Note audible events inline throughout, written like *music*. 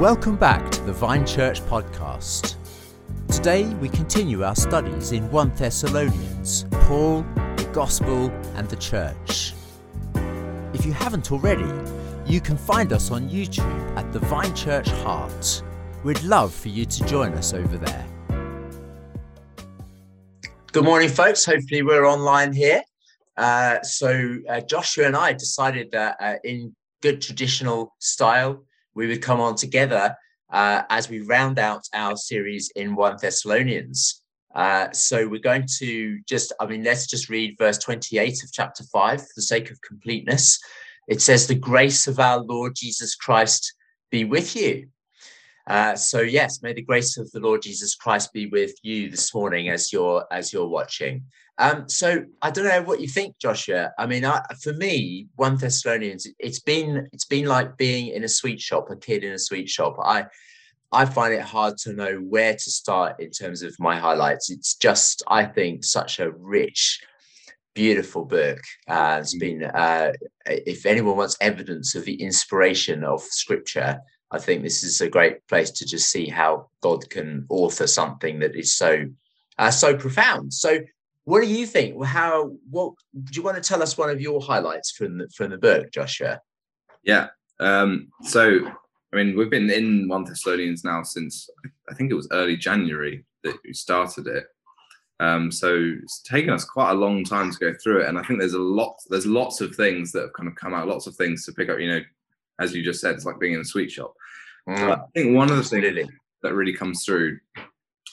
Welcome back to the Vine Church podcast. Today we continue our studies in 1 Thessalonians, Paul, the Gospel, and the Church. If you haven't already, you can find us on YouTube at the Vine Church Heart. We'd love for you to join us over there. Good morning, folks. Hopefully, we're online here. Uh, so, uh, Joshua and I decided that uh, in good traditional style, we would come on together uh, as we round out our series in 1 Thessalonians. Uh, so we're going to just, I mean, let's just read verse 28 of chapter 5 for the sake of completeness. It says, The grace of our Lord Jesus Christ be with you. Uh, so yes, may the grace of the Lord Jesus Christ be with you this morning as you're as you're watching. Um, so I don't know what you think, Joshua. I mean, I, for me, one Thessalonians, it's been it's been like being in a sweet shop, a kid in a sweet shop. I I find it hard to know where to start in terms of my highlights. It's just, I think, such a rich, beautiful book. Uh, it's mm. been, uh, if anyone wants evidence of the inspiration of Scripture, I think this is a great place to just see how God can author something that is so uh, so profound. So, what do you think? How what do you want to tell us? One of your highlights from the from the book, Joshua? Yeah. Um, so, I mean, we've been in One Thessalonians now since I think it was early January that we started it. Um, so it's taken us quite a long time to go through it, and I think there's a lot, there's lots of things that have kind of come out, lots of things to pick up. You know, as you just said, it's like being in a sweet shop. Mm. I think one of the things that really comes through,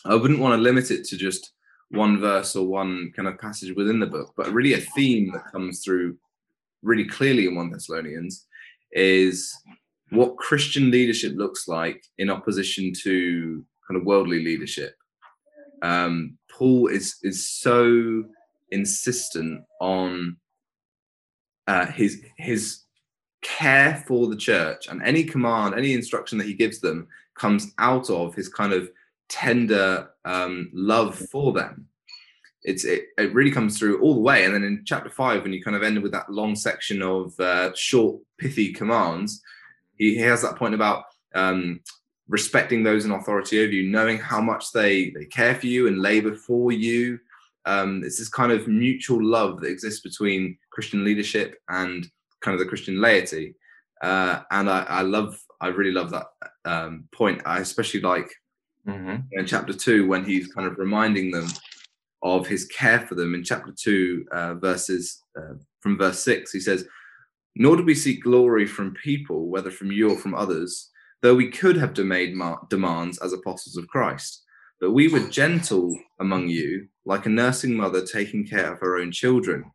I wouldn't want to limit it to just one verse or one kind of passage within the book, but really a theme that comes through really clearly in 1 Thessalonians is what Christian leadership looks like in opposition to kind of worldly leadership. Um, Paul is is so insistent on uh, his his care for the church and any command, any instruction that he gives them comes out of his kind of tender um, love for them. It's it, it really comes through all the way. And then in chapter five, when you kind of end with that long section of uh, short, pithy commands, he, he has that point about um, respecting those in authority over you, knowing how much they they care for you and labor for you. Um, it's this kind of mutual love that exists between Christian leadership and kind of the Christian laity. Uh, and I, I, love, I really love that um, point. I especially like mm-hmm. in chapter two when he's kind of reminding them of his care for them. In chapter two, uh, verses uh, from verse six, he says, "Nor do we seek glory from people, whether from you or from others, though we could have made demands as apostles of Christ." But we were gentle among you, like a nursing mother taking care of her own children.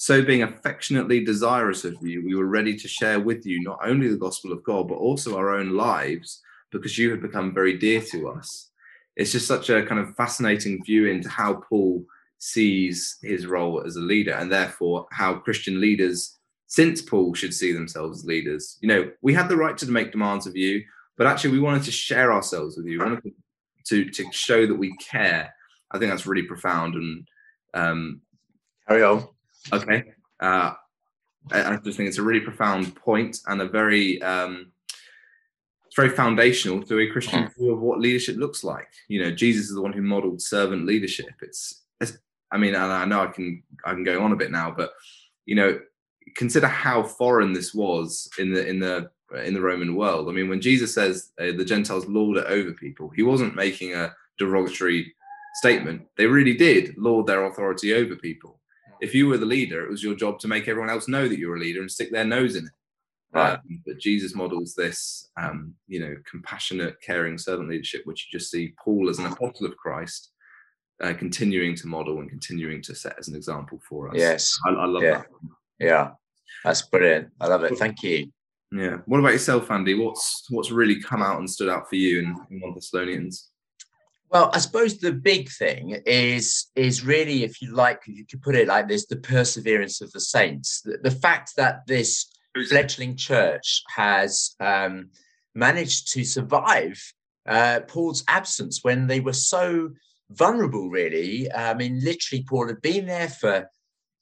So, being affectionately desirous of you, we were ready to share with you not only the gospel of God, but also our own lives, because you had become very dear to us. It's just such a kind of fascinating view into how Paul sees his role as a leader, and therefore how Christian leaders, since Paul, should see themselves as leaders. You know, we had the right to make demands of you, but actually, we wanted to share ourselves with you. We wanted to, to show that we care. I think that's really profound. And um, carry on. Okay. Uh, I, just think it's a really profound point and a very um, it's very foundational to a Christian hmm. view of what leadership looks like. You know, Jesus is the one who modeled servant leadership. It's, it's I mean, and I know I can I can go on a bit now, but you know, consider how foreign this was in the in the in the Roman world. I mean, when Jesus says uh, the Gentiles lord it over people, he wasn't making a derogatory statement. They really did lord their authority over people if you were the leader, it was your job to make everyone else know that you were a leader and stick their nose in it. Right. Um, but Jesus models this, um, you know, compassionate, caring servant leadership, which you just see Paul as an apostle of Christ, uh, continuing to model and continuing to set as an example for us. Yes, I, I love yeah. that. Yeah, that's brilliant. I love it. Thank you. Yeah. What about yourself, Andy? What's what's really come out and stood out for you in, in One Thessalonians? Well, I suppose the big thing is is really, if you like, you could put it like this: the perseverance of the saints. The, the fact that this fledgling church has um, managed to survive uh, Paul's absence when they were so vulnerable. Really, I mean, literally, Paul had been there for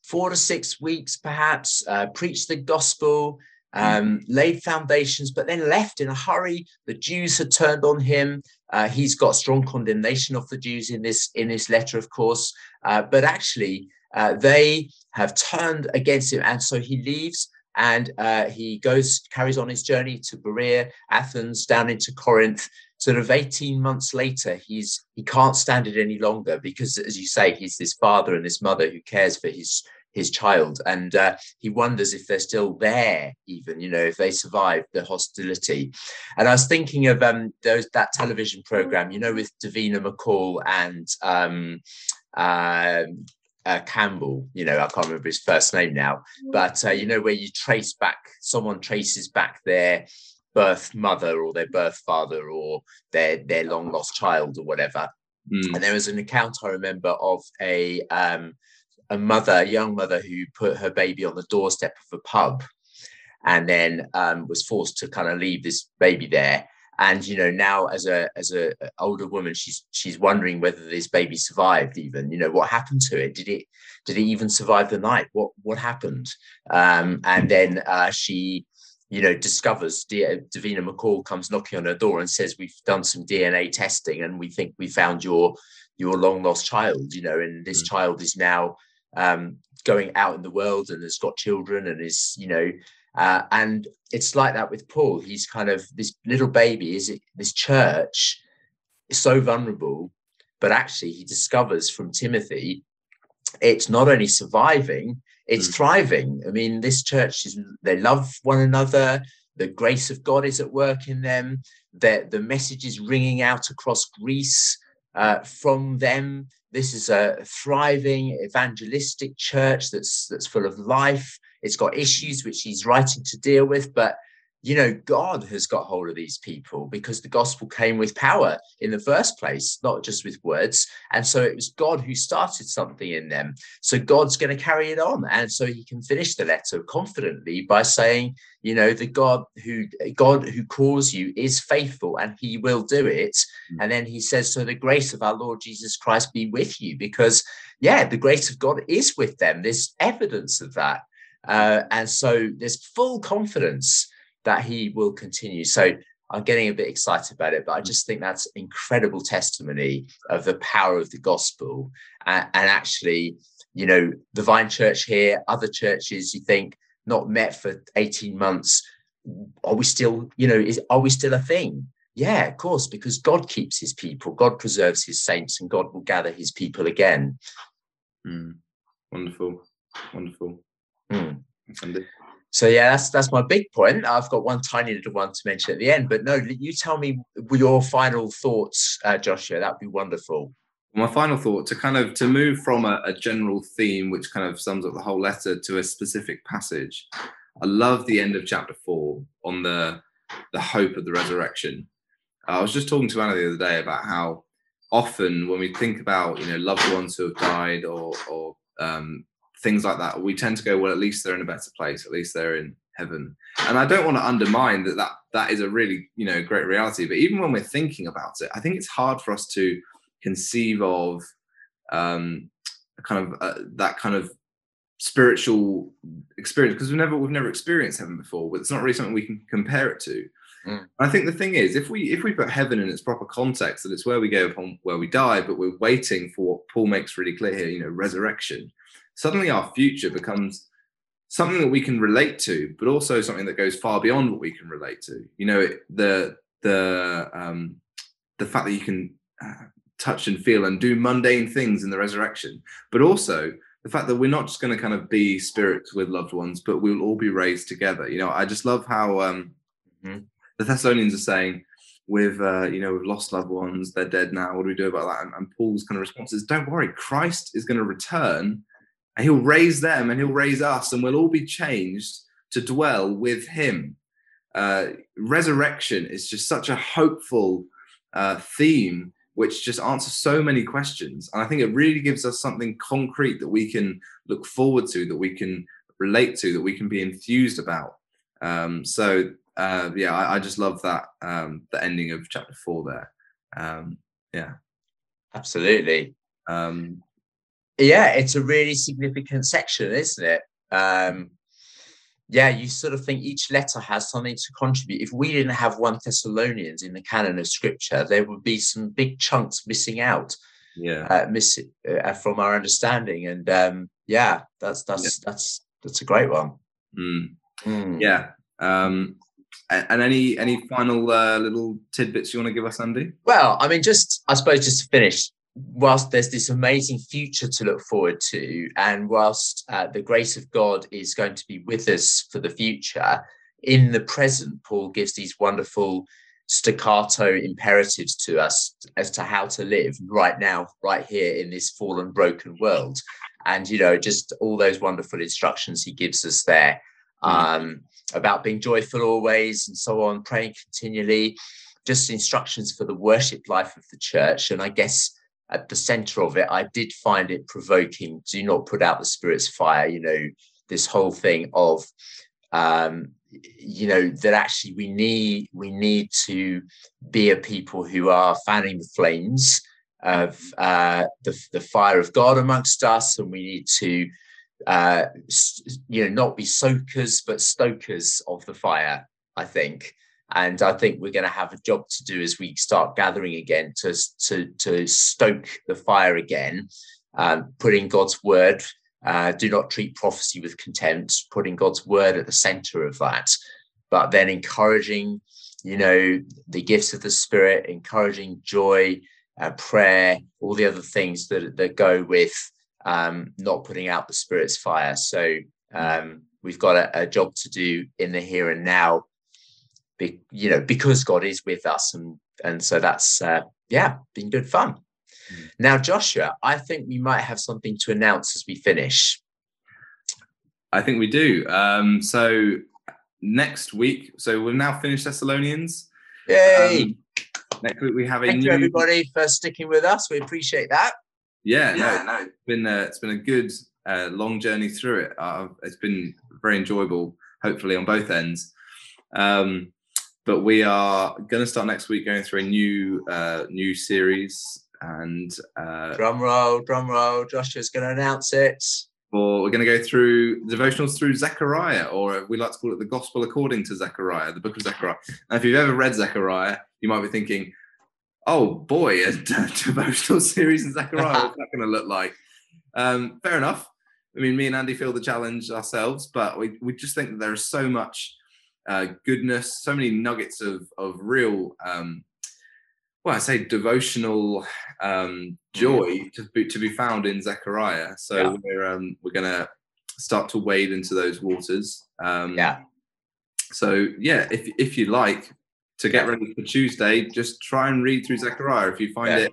four to six weeks, perhaps, uh, preached the gospel. um, laid foundations, but then left in a hurry. The Jews had turned on him. Uh, he's got strong condemnation of the Jews in this in this letter, of course. Uh, but actually, uh, they have turned against him, and so he leaves and uh, he goes carries on his journey to Berea, Athens, down into Corinth. Sort of 18 months later, he's he can't stand it any longer because, as you say, he's this father and this mother who cares for his his child and uh, he wonders if they're still there even you know if they survived the hostility and i was thinking of um those that television program you know with davina mccall and um uh, uh, Campbell, you know, I can't remember his first name now, but uh, you know, where you trace back, someone traces back their birth mother or their birth father or their their long lost child or whatever. Mm. And there was an account I remember of a um, a mother, a young mother who put her baby on the doorstep of a pub and then um, was forced to kind of leave this baby there. And you know now, as a as a, older woman, she's she's wondering whether this baby survived. Even you know what happened to it? Did it did it even survive the night? What what happened? Um, and then uh, she you know, discovers Davina McCall comes knocking on her door and says, "We've done some DNA testing and we think we found your your long lost child." You know, and this mm. child is now um, going out in the world and has got children and is, you know, uh, and it's like that with Paul. He's kind of this little baby. Is it this church is so vulnerable, but actually he discovers from Timothy, it's not only surviving, it's mm. thriving. I mean, this church is they love one another. The grace of God is at work in them. That the message is ringing out across Greece uh, from them. This is a thriving evangelistic church that's that's full of life. It's got issues which he's writing to deal with, but you know, God has got hold of these people because the gospel came with power in the first place, not just with words. And so it was God who started something in them. So God's going to carry it on. And so he can finish the letter confidently by saying, you know, the God who God who calls you is faithful and he will do it. Mm. And then he says, So the grace of our Lord Jesus Christ be with you, because yeah, the grace of God is with them. There's evidence of that. Uh, and so there's full confidence that he will continue. So I'm getting a bit excited about it, but I just think that's incredible testimony of the power of the gospel. And, and actually, you know, the Vine Church here, other churches, you think not met for 18 months. Are we still, you know, is are we still a thing? Yeah, of course, because God keeps his people, God preserves his saints, and God will gather his people again. Mm. Wonderful. Wonderful. Mm. So yeah, that's that's my big point. I've got one tiny little one to mention at the end, but no, you tell me your final thoughts, uh, Joshua. That'd be wonderful. My final thought to kind of to move from a, a, general theme, which kind of sums up the whole letter, to a specific passage. I love the end of chapter four on the the hope of the resurrection. I was just talking to Anna the other day about how often when we think about you know loved ones who have died or or um, things like that, we tend to go, well, at least they're in a better place. At least they're in heaven. And I don't want to undermine that that that is a really you know great reality. But even when we're thinking about it, I think it's hard for us to conceive of um, kind of uh, that kind of spiritual experience because we've never we've never experienced heaven before. But it's not really something we can compare it to. Mm. I think the thing is, if we if we put heaven in its proper context, that it's where we go upon where we die, but we're waiting for what Paul makes really clear here, you know, resurrection suddenly our future becomes something that we can relate to, but also something that goes far beyond what we can relate to. You know, the the um, the fact that you can uh, touch and feel and do mundane things in the resurrection, but also the fact that we're not just going to kind of be spirits with loved ones, but we'll all be raised together. You know, I just love how um, mm-hmm. the Thessalonians are saying, "With uh, you know, we've lost loved ones; they're dead now. What do we do about that?" And, and Paul's kind of response is, "Don't worry, Christ is going to return." And he'll raise them and he'll raise us and we'll all be changed to dwell with him. Uh, resurrection is just such a hopeful uh, theme which just answers so many questions. And i think it really gives us something concrete that we can look forward to that we can relate to that we can be enthused about. Um, so uh, yeah I, I, just love that um, the ending of chapter four there. Um, yeah. Absolutely. Um, yeah, it's a really significant section, isn't it? Um, yeah, you sort of think each letter has something to contribute. If we didn't have one Thessalonians in the canon of Scripture, there would be some big chunks missing out. Yeah, uh, miss uh, from our understanding, and um, yeah, that's that's yeah. that's that's a great one. Mm. Mm. Yeah. Um, and any any final uh, little tidbits you want to give us, Andy? Well, I mean, just I suppose just to finish, whilst there's this amazing future to look forward to, and whilst uh, the grace of God is going to be with us for the future, in the present, Paul gives these wonderful staccato imperatives to us as to how to live right now, right here in this fallen, broken world. And, you know, just all those wonderful instructions he gives us there mm. um, about being joyful always and so on, praying continually, just instructions for the worship life of the church. And I guess at the center of it, I did find it provoking do not put out the spirit's fire, you know, this whole thing of, um, you know, that actually we need we need to be a people who are fanning the flames of uh, the, the fire of God amongst us, and we need to, uh, you know, not be soakers but stokers of the fire. I think, and I think we're going to have a job to do as we start gathering again to to to stoke the fire again, um, putting God's word. Uh, do not treat prophecy with contempt, putting God's word at the center of that, but then encouraging, you know, the gifts of the Spirit, encouraging joy, uh, prayer, all the other things that that go with um, not putting out the Spirit's fire. So um, we've got a, a job to do in the here and now be, you know, because God is with us, and and so that's uh, yeah, been good fun. Mm. Now, Joshua, I think we might have something to announce as we finish. I think we do. Um, so next week, so we've now finished Thessalonians. Yay! Um, next week we have a Thank new. you, everybody, for sticking with us. We appreciate that. Yeah, yeah, no, no. it's been a, it's been a good uh, long journey through it. Uh, it's been very enjoyable, hopefully on both ends. Um, but we are going to start next week going through a new uh, new series and uh, drum roll, drum roll. Joshua's going to announce it. Or we're going to go through devotionals through Zechariah, or we like to call it the Gospel according to Zechariah, the Book of Zechariah. Now, if you've ever read Zechariah, you might be thinking, "Oh boy, a *laughs* devotional series in Zechariah. What's that going to look like?" Um, fair enough. I mean, me and Andy feel the challenge ourselves, but we, we just think that there is so much uh, goodness, so many nuggets of of real, um, well, I say devotional um, joy mm. to be, to be found in Zechariah. So yeah. we're um, we're gonna start to wade into those waters. Um, yeah. So yeah, if if you like to get ready for Tuesday, just try and read through Zechariah. If you find yeah. it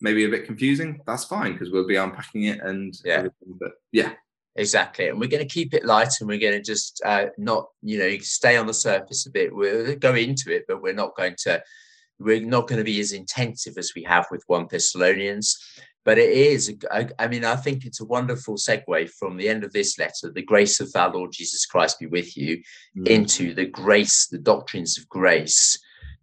maybe a bit confusing, that's fine because we'll be unpacking it and yeah. Everything. But yeah, Exactly. And we're going to keep it light and we're going to just uh, not, you know, stay on the surface a bit. We'll go into it, but we're not going to, we're not going to be as intensive as we have with 1 Thessalonians. But it is, I, I mean, I think it's a wonderful segue from the end of this letter, the grace of our Lord Jesus Christ be with you, mm. into the grace, the doctrines of grace,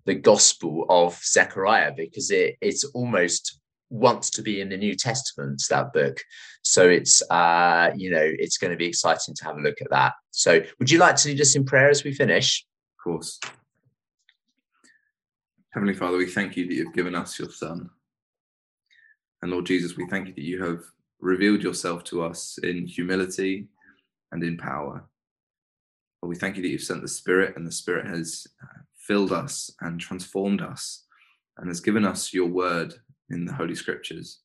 the gospel of Zechariah, because it, it's almost wants to be in the New Testament, that book. So it's uh, you know, it's going to be exciting to have a look at that. So would you like to lead us in prayer as we finish? Of course. Heavenly Father, we thank you that you've given us your Son. And Lord Jesus, we thank you that you have revealed yourself to us in humility and in power. Lord, we thank you that you've sent the Spirit, and the Spirit has uh, filled us and transformed us and has given us your word in the Holy Scriptures.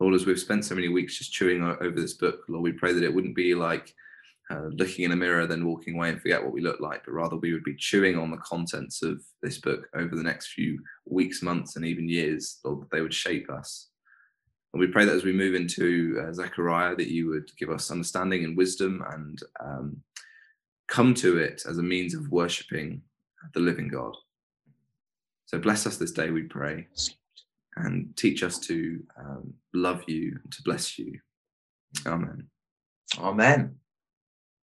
Lord, as we've spent so many weeks just chewing over this book, Lord, we pray that it wouldn't be like uh, looking in a mirror, then walking away and forget what we look like, but rather we would be chewing on the contents of this book over the next few weeks, months, and even years, Lord, that they would shape us. And we pray that as we move into uh, Zechariah, that you would give us understanding and wisdom and um, come to it as a means of worshipping the living God. So bless us this day, we pray and teach us to um, love you and to bless you. Amen. Amen.